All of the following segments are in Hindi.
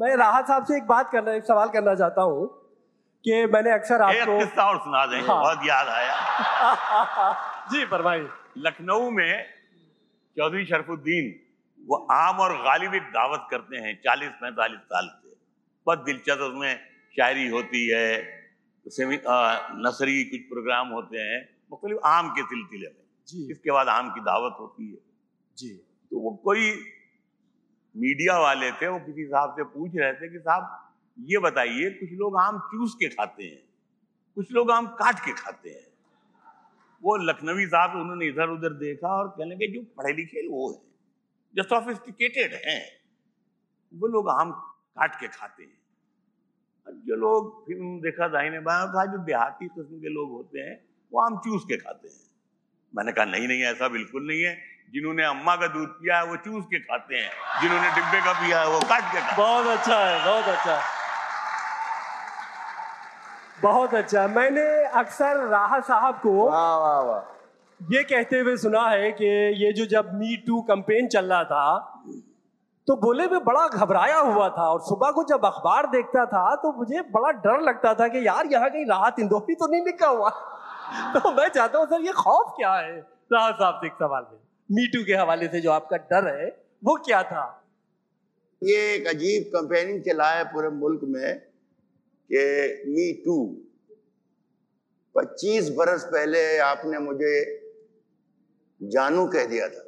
मैं राहत साहब से एक बात करना एक सवाल करना चाहता हूँ कि मैंने अक्सर आपको किस्सा और सुना दें हाँ। बहुत याद आया। जी फरमाइए। लखनऊ में चौधरी शरफुद्दीन वो आम और गालिब एक दावत करते हैं चालीस पैंतालीस साल से। बहुत दिलचस्प उसमें शायरी होती है सेमी नसरी कुछ प्रोग्राम होते हैं मुख्तलिफ़ आम के सिलसिले में। जी। इसके बाद आम की दावत होती है। जी। तो वो कोई मीडिया वाले थे, वो किसी साहब से पूछ रहे थे कि साहब, ये बताइए, कुछ लोग आम चूस के खाते हैं, कुछ लोग आम काट के खाते हैं। वो लखनवी साहब उन्होंने इधर उधर देखा और कहने लगे, जो पढ़े लिखे वो हैं, जो सोफिस्टिकेटेड हैं, वो लोग आम काट के खाते हैं। और जो लोग फिर उन्होंने देखा, दाहिने बाएँ कहा, जो देहाती किस्म के लोग होते हैं, वो आम चूस के खाते हैं। मैंने कहा, नहीं नहीं, ऐसा बिल्कुल नहीं है। जिन्होंने अम्मा का दूध पिया है वो चूस के खाते हैं। जिन्होंने डिब्बे का पिया है वो काट के खाते बहुत अच्छा है बहुत अच्छा है। बहुत अच्छा मैंने अक्सर राहत साहब को वाह वाह वाह। ये कहते हुए सुना है कि ये जो जब मी टू कैंपेन चल रहा था तो बोले में बड़ा घबराया हुआ था और सुबह को जब अखबार देखता था तो मुझे बड़ा डर लगता था कि यार यहाँ कहीं राहत इंदौरी तो नहीं लिखा हुआ। तो मैं चाहता हूँ सर ये खौफ क्या है? राहत साहब से एक सवाल में मी टू के हवाले से जो आपका डर है वो क्या था? ये एक अजीब कंपेनिंग चला है पूरे मुल्क में कि मी टू 25 बरस पहले आपने मुझे जानू कह दिया था।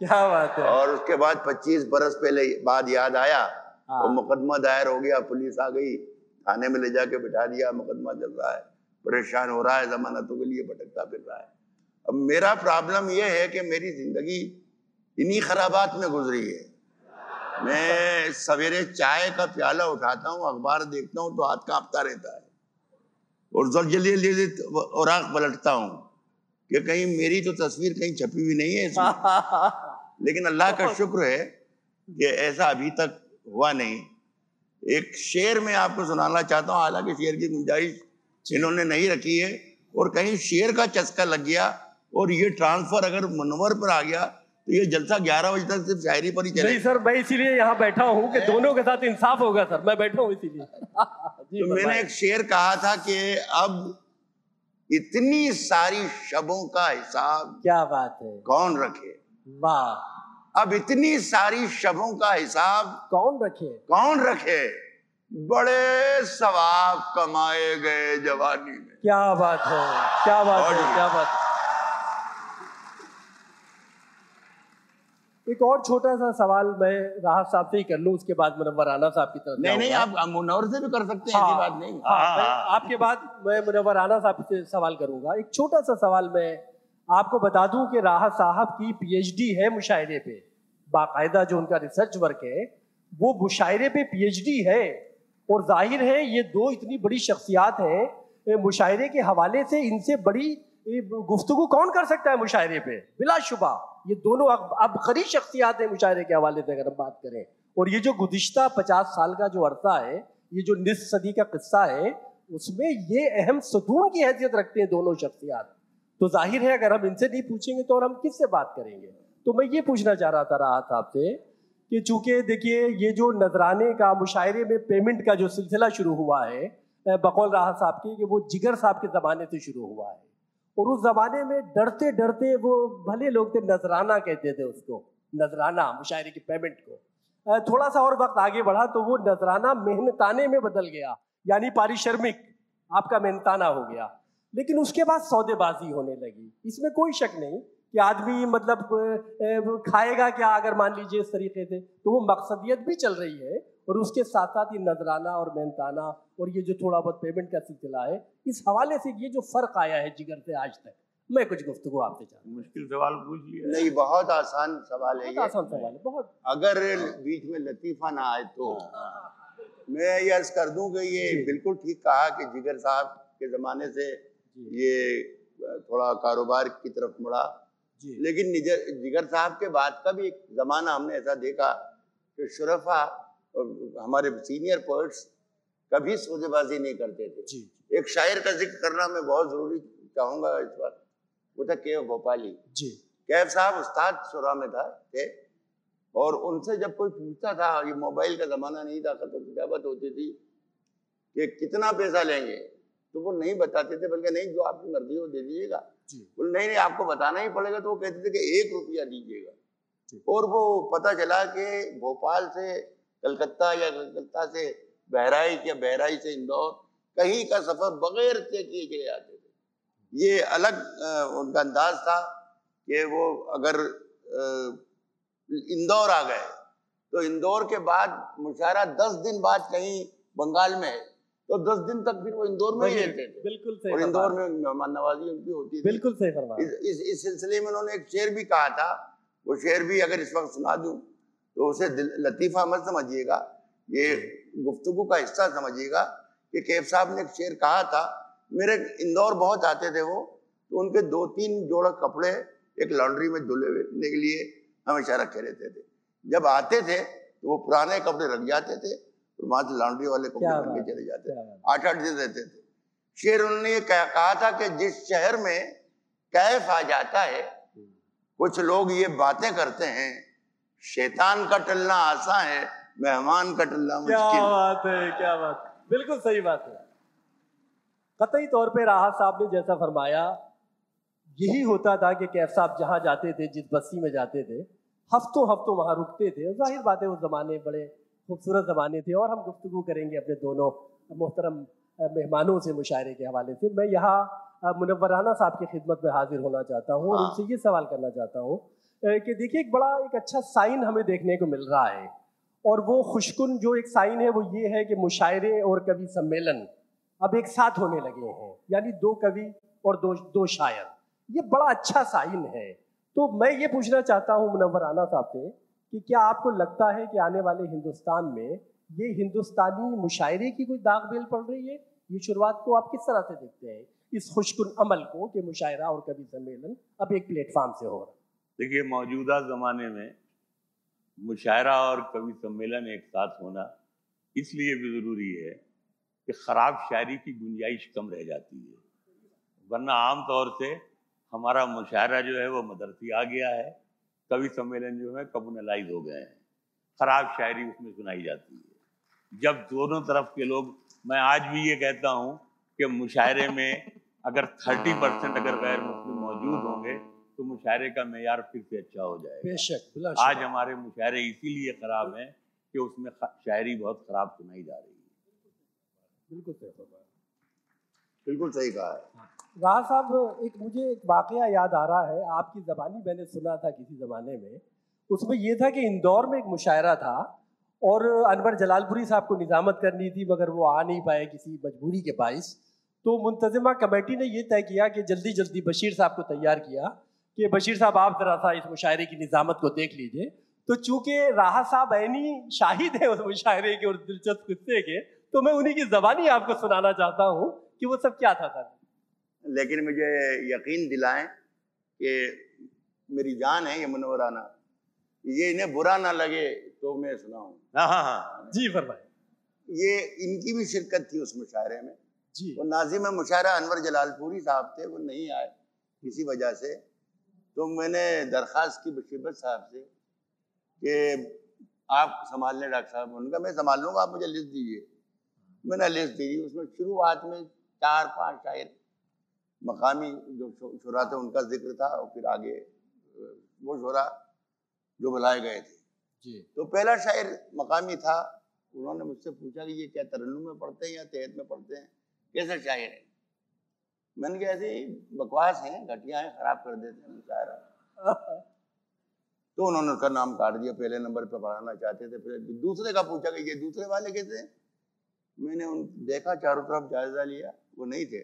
क्या बात है। और उसके बाद 25 बरस पहले बाद याद आया हाँ। तो मुकदमा दायर हो गया पुलिस आ गई थाने में ले जाके बिठा दिया मुकदमा चल रहा है परेशान हो रहा है जमानतों के लिए भटकता फिर रहा है। अब मेरा प्रॉब्लम यह है कि मेरी ज़िंदगी इन्हीं खराबात में गुजरी है। मैं सवेरे चाय का प्याला उठाता हूँ अखबार देखता हूँ तो हाथ कांपता रहता है। और जल्दी जल्दी जल्दी और आँख पलटता हूँ कि कहीं मेरी तो तस्वीर कहीं छपी हुई नहीं है इसमें। लेकिन अल्लाह का शुक्र है कि ऐसा अभी तक हुआ नहीं। एक शेर में आपको सुनाना चाहता हूँ हालाँकि शेर की गुंजाइश इन्होंने नहीं रखी है। और कहीं शेर का चस्का लग गया और ये ट्रांसफ़र अगर मुनवर पर आ गया तो ये जलसा ग्यारह बजे तक सिर्फ़ शायरी पर ही नहीं चलेगा सर मैं इसीलिए यहाँ बैठा हूँ कि दोनों के साथ इंसाफ होगा सर मैं बैठा हूँ इसीलिए। तो मैंने एक शेर कहा था कि अब इतनी सारी शबों का हिसाब क्या बात है। कौन रखे? वाह। अब इतनी सारी शबों का हिसाब कौन रखे? कौन रखे? बड़े सवाब कमाए गए जवानी में। क्या बात है क्या बात है क्या बात है। एक और छोटा सा सवाल मैं राहत साहब से ही कर लूँ उसके बाद मुनवर मुनव्वराना साहब की तरफ़ नहीं नहीं आप मुनवर से भी कर सकते हैं हाँ, बात नहीं। हाँ, हाँ। आपके बाद मैं मुनवर मुनव्वराना साहब से सवाल करूँगा। एक छोटा सा सवाल मैं आपको बता दूँ कि राहत साहब की पीएचडी है मुशायरे पे। बाकायदा जो उनका रिसर्च वर्क है वो मुशायरे पे पीएचडी है। और ज़ाहिर है ये दो इतनी बड़ी शख्सियात हैं मुशायरे के हवाले से इनसे बड़ी ए, गुफ्तगू कौन कर सकता है मुशायरे पे? बिलाशुबा। ये दोनों अब अबखरी शख्सियात हैं मुशायरे के हवाले से अगर हम बात करें। और ये जो गुदिश्ता पचास साल का जो अरसा है, ये जो निस सदी का किस्सा है, उसमें ये अहम सतून की हैसियत रखते हैं दोनों शख्सियात। तो ज़ाहिर है अगर हम इनसे नहीं पूछेंगे तो और हम किससे बात करेंगे? तो मैं ये पूछना चाह रहा था राहत साहब से कि चूँकि देखिए ये जो नजराने का, मुशायरे में पेमेंट का जो सिलसिला शुरू हुआ है बकौल राहत साहब की कि वो जिगर साहब के ज़माने से शुरू हुआ है। और उस जमाने में डरते डरते वो भले लोग थे, नजराना कहते थे उसको, नजराना, मुशायरे की पेमेंट को। थोड़ा सा और वक्त आगे बढ़ा तो वो नजराना मेहनताने में बदल गया, यानी पारिश्रमिक आपका मेहनताना हो गया। लेकिन उसके बाद सौदेबाजी होने लगी। इसमें कोई शक नहीं कि आदमी मतलब खाएगा क्या अगर मान लीजिए इस तरीके से तो वो मकसदियत भी चल रही है और उसके साथ साथ ये नजराना और मेहनताना और ये जो थोड़ा बहुत पेमेंट का सिलसिला है इस हवाले से ये जो फ़र्क आया है जिगर से आज तक मैं कुछ गुफ्तगू आपसे चाहता हूँ। मुश्किल सवाल पूछ लिया। नहीं बहुत आसान सवाल है बहुत आसान सवाल है बहुत। अगर बीच में लतीफा ना आए तो। मैं ये अर्ज़ कर दूँ कि ये बिल्कुल ठीक कहा कि जिगर साहब के जमाने से ये थोड़ा कारोबार की तरफ़ मुड़ा। लेकिन निजर जिगर साहब के बाद का भी एक जमाना हमने ऐसा देखा कि शुरफा हमारे सीनियर पोइट्स कभी सौदेबाजी नहीं करते थे। जी। एक शायर का ज़िक्र करना मैं बहुत ज़रूरी चाहूँगा इस बार। वो था केव भोपाली। जी। कैफ साहब उस्ताद शुरा में था थे। और उनसे जब कोई पूछता था ये मोबाइल का जमाना नहीं था तो किताबत होती थी कि कितना पैसा लेंगे? तो वो नहीं बताते थे बल्कि नहीं जो आपकी मर्ज़ी हो दे दीजिएगा। बोले नहीं नहीं आपको बताना ही पड़ेगा। तो वो कहते थे कि एक रुपया दीजिएगा। और वो पता चला कि भोपाल से कलकत्ता या कलकत्ता से बहराइच या बहराइच से इंदौर कहीं का सफ़र बगैर तय किए चले जाते थे। ये अलग उनका अंदाज था कि वो अगर इंदौर आ गए तो इंदौर के बाद मुशायरा दस दिन बाद कहीं बंगाल में है तो दस दिन तक फिर वो इंदौर में ही रहते थे। बिल्कुल सही और इंदौर में मेहमान नवाजी उनकी होती थी। बिल्कुल सही इस, इस, इस सिलसिले में उन्होंने एक शेर भी कहा था वो शेर भी अगर इस वक्त सुना दूँ तो उसे लतीफा मत समझिएगा। ये गुफ्तगु का हिस्सा समझिएगा कि कैफ साहब ने एक शेर कहा था मेरे इंदौर बहुत आते थे वो तो उनके दो तीन जोड़ा कपड़े एक लॉन्ड्री में धुलने के लिए हमेशा रखे रहते थे। जब आते थे तो वो पुराने कपड़े रख जाते थे और वहाँ से लॉन्ड्री वाले कपड़े पहन के चले जाते थे। आठ आठ दिन रहते थे। शेर उन्होंने ये कहा था कि जिस शहर में कैफ आ जाता है कुछ लोग ये बातें करते हैं शैतान का टलना आसान है मेहमान का टलना मुश्किल क्या बात है क्या बात बिल्कुल सही बात है। कतई तौर पे राहत साहब ने जैसा फरमाया यही होता था कि कैफ साहब जहाँ जाते थे जिस बस्ती में जाते थे हफ्तों हफ्तों वहाँ रुकते थे। ज़ाहिर बात है उस ज़माने बड़े खूबसूरत ज़माने थे और हम गुफ्तु करेंगे अपने दोनों मोहतरम मेहमानों से मुशायरे के हवाले से। मैं यहाँ मुनवराना साहब की खिदमत में हाजिर होना चाहता हूँ और हाँ। उनसे ये सवाल करना चाहता हूँ कि देखिए, एक बड़ा, एक अच्छा साइन हमें देखने को मिल रहा है। और वो खुशकुन जो एक साइन है, वो ये है कि मुशायरे और कवि सम्मेलन अब एक साथ होने लगे हैं। यानी दो कवि और दो दो शायर। ये बड़ा अच्छा साइन है। तो मैं ये पूछना चाहता हूँ मुनवराना साहब से कि क्या आपको लगता है कि आने वाले हिंदुस्तान में ये हिंदुस्तानी मुशायरे की कोई दाग बेल पड़ रही है? ये शुरुआत को आप किस तरह से देखते हैं? इस खुशकुन अमल को कि मुशायरा और कवि सम्मेलन अब एक प्लेटफॉर्म से हो रहा देखिए, मौजूदा ज़माने में मुशायरा और कवि सम्मेलन एक साथ होना इसलिए भी ज़रूरी है कि ख़राब शायरी की गुंजाइश कम रह जाती है। वरना आम तौर से हमारा मुशायरा जो है, वो मदरसी आ गया है। कवि सम्मेलन जो है कम्युनलाइज हो गए हैं। ख़राब शायरी उसमें सुनाई जाती है। जब दोनों तरफ़ के लोग, मैं आज भी ये कहता हूँ कि मुशायरे में अगर थर्टी परसेंट अगर गैर मुस्लिम मौजूद होंगे तो मुशायरे का मैार फिर से अच्छा हो जाएगा। बेशक आज हमारे मुशायरे इसीलिए ख़राब हैं कि उसमें शायरी बहुत ख़राब सुनाई जा रही है। बिल्कुल सही बिल्कुल सही कहा है। राह साहब एक मुझे एक वाकया याद आ रहा है। आपकी ज़बानी मैंने सुना था किसी ज़माने में। उसमें यह था कि इंदौर में एक मुशायरा था और अनवर जलालपुरी साहब को निज़ामत करनी थी मगर वो आ नहीं पाए किसी मजबूरी के बायस तो मुंतजमा कमेटी ने यह तय किया कि जल्दी जल्दी बशीर साहब को तैयार किया। कि बशीर साहब आप ज़रा सा इस मुशायरे की निज़ामत को देख लीजिए। तो चूँकि राह साहब ऐनी शाहिद है उस मुशायरे के और दिलचस्प किस्से के तो मैं उन्हीं की ज़बानी आपको सुनाना चाहता हूँ कि वो सब क्या था सर लेकिन मुझे यकीन दिलाएँ कि मेरी जान है ये मुनवराना ये इन्हें बुरा ना लगे तो मैं सुनाऊं। हाँ हाँ हाँ। जी फरमाए ये इनकी भी शिरकत थी उस मुशायरे में। जी। वो नाजिम मुशायरा अनवर जलालपुरी साहब थे वो नहीं आए। किसी वजह से तो मैंने दरख्वास्त की बशीबत साहब से कि आप संभाल लें डॉक्टर साहब। उनका मैं संभाल लूँगा आप मुझे लिस्ट दीजिए। मैंने लिस्ट दी उसमें शुरुआत में चार पाँच शायर मकामी जो शुरा थे उनका ज़िक्र था और फिर आगे वो शुरा जो बुलाए गए थे। जी। तो पहला शायर मकामी था। उन्होंने मुझसे पूछा कि ये क्या तरन्नुम में पढ़ते हैं या तहत में पढ़ते हैं? कैसे शायर है? मैंने कहा ऐसे ही बकवास हैं घटिया हैं खराब कर देते हैं मुशायरा तो उन्होंने उसका नाम काट दिया पहले नंबर पे पढ़ाना चाहते थे फिर दूसरे का पूछा कि ये दूसरे वाले कैसे हैं? मैंने उन देखा चारों तरफ़ जायजा लिया वो नहीं थे।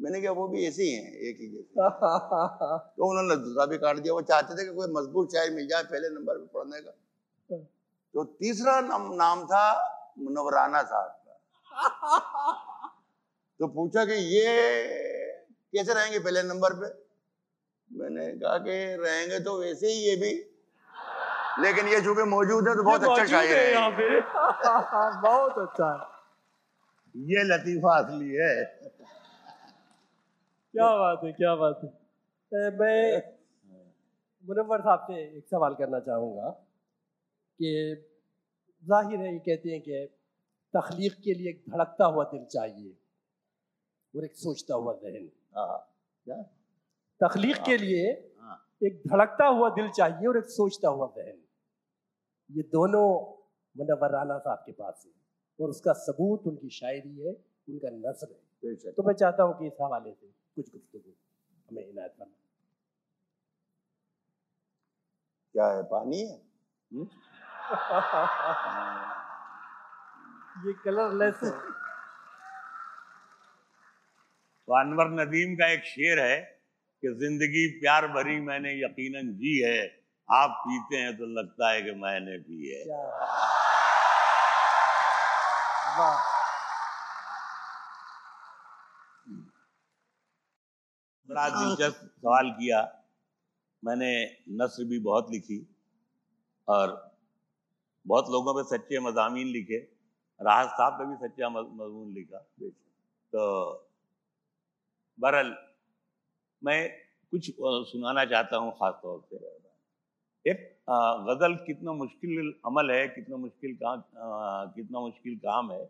मैंने कहा वो भी ऐसे ही हैं एक ही जैसे तो उन्होंने दूसरा भी काट दिया वो चाहते थे कि कोई मज़बूत शायर मिल जाए पहले नंबर पे पढ़ने का। तो तीसरा नाम, नाम था मुनवराना साहब का। तो पूछा कि ये कैसे रहेंगे पहले नंबर पे? मैंने कहा कि रहेंगे तो वैसे ही ये भी। लेकिन ये चूँकि मौजूद है तो बहुत अच्छा शायर है यहाँ पे। बहुत अच्छा। ये लतीफा असली है। क्या बात है क्या बात है। मैं मुनव्वर साहब से एक सवाल करना चाहूँगा कि ज़ाहिर है ये कहते हैं कि तख्लीक के लिए एक धड़कता हुआ दिल चाहिए। और एक सोचता हुआ जहन। हाँ, क्या तख्लीक के लिए हाँ। एक धड़कता हुआ दिल चाहिए और एक सोचता हुआ जहन। ये दोनों मुनव्वर राना साहब के पास है और उसका सबूत उनकी शायरी है उनका नसर है। तो मैं चाहता हूँ कि इस हवाले से कुछ गुफ्तगू हमें इनायत करना क्या है पानी है? हम्म? ये कलरलेस है। तो अनवर नदीम का एक शेर है कि ज़िंदगी प्यार भरी मैंने यकीनन जी है आप पीते हैं तो लगता है कि मैंने पी है। बड़ा दिलचस्प सवाल किया। मैंने नस्र भी बहुत लिखी और बहुत लोगों पे सच्चे मजामी लिखे। राहत साहब पे भी सच्चा मजमून लिखा। तो बहरल मैं कुछ सुनाना चाहता हूँ ख़ास तौर से एक गज़ल कितना मुश्किल अमल है कितना मुश्किल काम कितना मुश्किल काम है।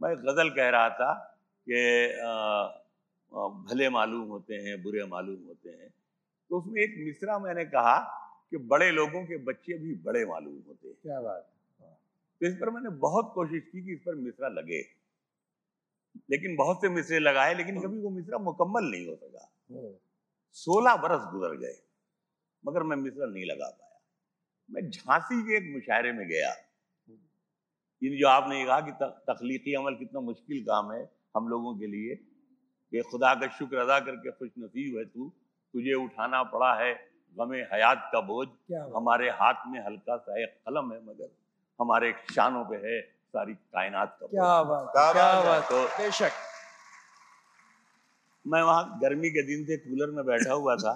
मैं गज़ल कह रहा था कि भले मालूम होते हैं बुरे मालूम होते हैं। तो उसमें एक मिसरा मैंने कहा कि बड़े लोगों के बच्चे भी बड़े मालूम होते हैं। क्या बात तो इस पर मैंने बहुत कोशिश की कि इस पर मिसरा लगे। लेकिन बहुत से मिसरे लगाए लेकिन कभी वो मिसरा मुकम्मल नहीं हो सका। हम्म, सोलह बरस गुजर गए मगर मैं मिसरा नहीं लगा पाया। मैं झांसी के एक मुशायरे में गया। इन जो आपने कहा कि तख्लीकी अमल कितना मुश्किल काम है हम लोगों के लिए कि खुदा का शुक्र अदा करके खुश नसीब है तू तुझे उठाना पड़ा है गमे हयात का बोझ। हमारे हाथ में हल्का सा एक कलम है मगर हमारे शानों पे है सारी कायनात का क्या बात क्या बात? बात तो बेशक। मैं वहाँ गर्मी के दिन से कूलर में बैठा हुआ था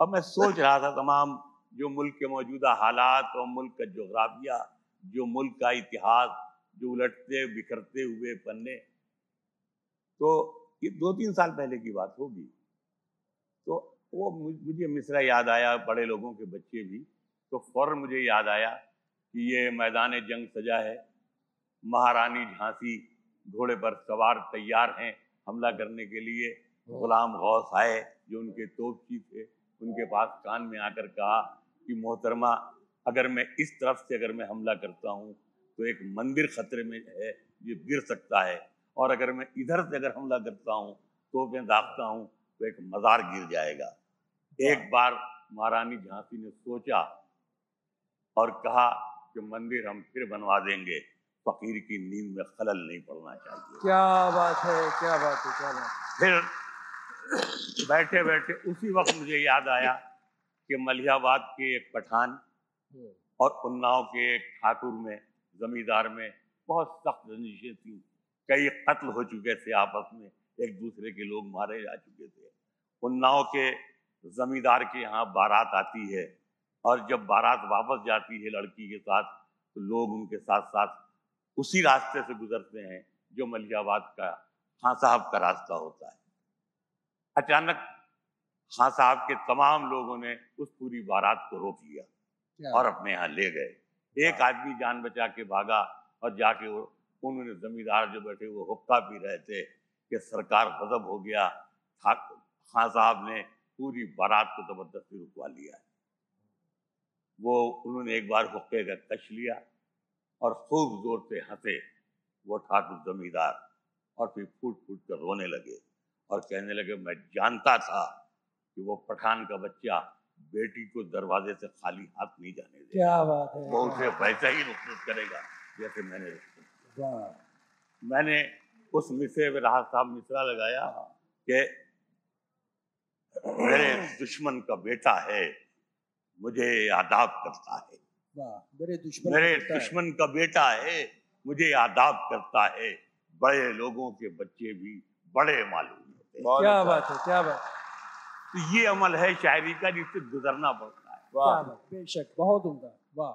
अब मैं सोच रहा था तमाम जो मुल्क के मौजूदा हालात और मुल्क का जोग्राफिया जो मुल्क का इतिहास जो उलटते बिखरते हुए पन्ने। तो ये दो तीन साल पहले की बात होगी। तो वो मुझे मिसरा याद आया बड़े लोगों के बच्चे भी। तो फ़ौरन मुझे याद आया कि ये मैदान जंग सजा है। महारानी झांसी घोड़े पर सवार तैयार हैं हमला करने के लिए। गुलाम गौस आए जो उनके तोपची थे उनके पास कान में आकर कहा कि मोहतरमा अगर मैं इस तरफ़ से अगर मैं हमला करता हूँ तो एक मंदिर खतरे में है ये गिर सकता है। और अगर मैं इधर से अगर हमला करता हूँ तो मैं दागता हूँ तो एक मज़ार गिर जाएगा। एक बार महारानी झांसी ने सोचा और कहा कि मंदिर हम फिर बनवा देंगे। फकीर की नींद में खलल नहीं पड़ना चाहिए। क्या बात है क्या बात है क्या बात फिर बैठे बैठे उसी वक्त मुझे याद आया कि मलिहाबाद के एक पठान हम्म, और उन्नाव के एक ठाकुर में जमींदार में बहुत सख्त रंजिशें थी। कई कत्ल हो चुके थे आपस में एक दूसरे के लोग मारे जा चुके थे। उन्नाव के जमींदार के यहाँ बारात आती है और जब बारात वापस जाती है लड़की के साथ तो लोग उनके साथ साथ उसी रास्ते से गुजरते हैं जो मलियाबाद का खां साहब का रास्ता होता है। अचानक खां साहब के तमाम लोगों ने उस पूरी बारात को रोक लिया और अपने यहाँ ले गए। एक आदमी जान बचा के भागा और जाके वो उन्होंने जमींदार जो बैठे वो हुक्का पी रहे थे कि सरकार गजब हो गया। खा- खां साहब ने पूरी बारात को ज़बरदस्ती रुकवा लिया। वो उन्होंने एक बार हुक्के का कश लिया। और खूब ज़ोर से हंसे। वो ठाकुर जमींदार और फिर फूट फूट कर रोने लगे और कहने लगे मैं जानता था कि वो पठान का बच्चा बेटी को दरवाजे से खाली हाथ नहीं जाने देगा। क्या बात है वो उसे वैसा ही रुखसत करेगा जैसे मैंने मैंने उस मिसरे में राहत साहब मिसरा लगाया कि मेरे दुश्मन का बेटा है मुझे आदाब करता है। मेरे दुश्मन मेरे का बेटा है। दुश्मन का बेटा है मुझे आदाब करता है। बड़े लोगों के बच्चे भी बड़े मालूम होते हैं। क्या अच्छा। बात है क्या बात तो ये अमल है शायरी का जिससे गुजरना पड़ता है। वाह। बात बेशक बहुत उमदा वाह।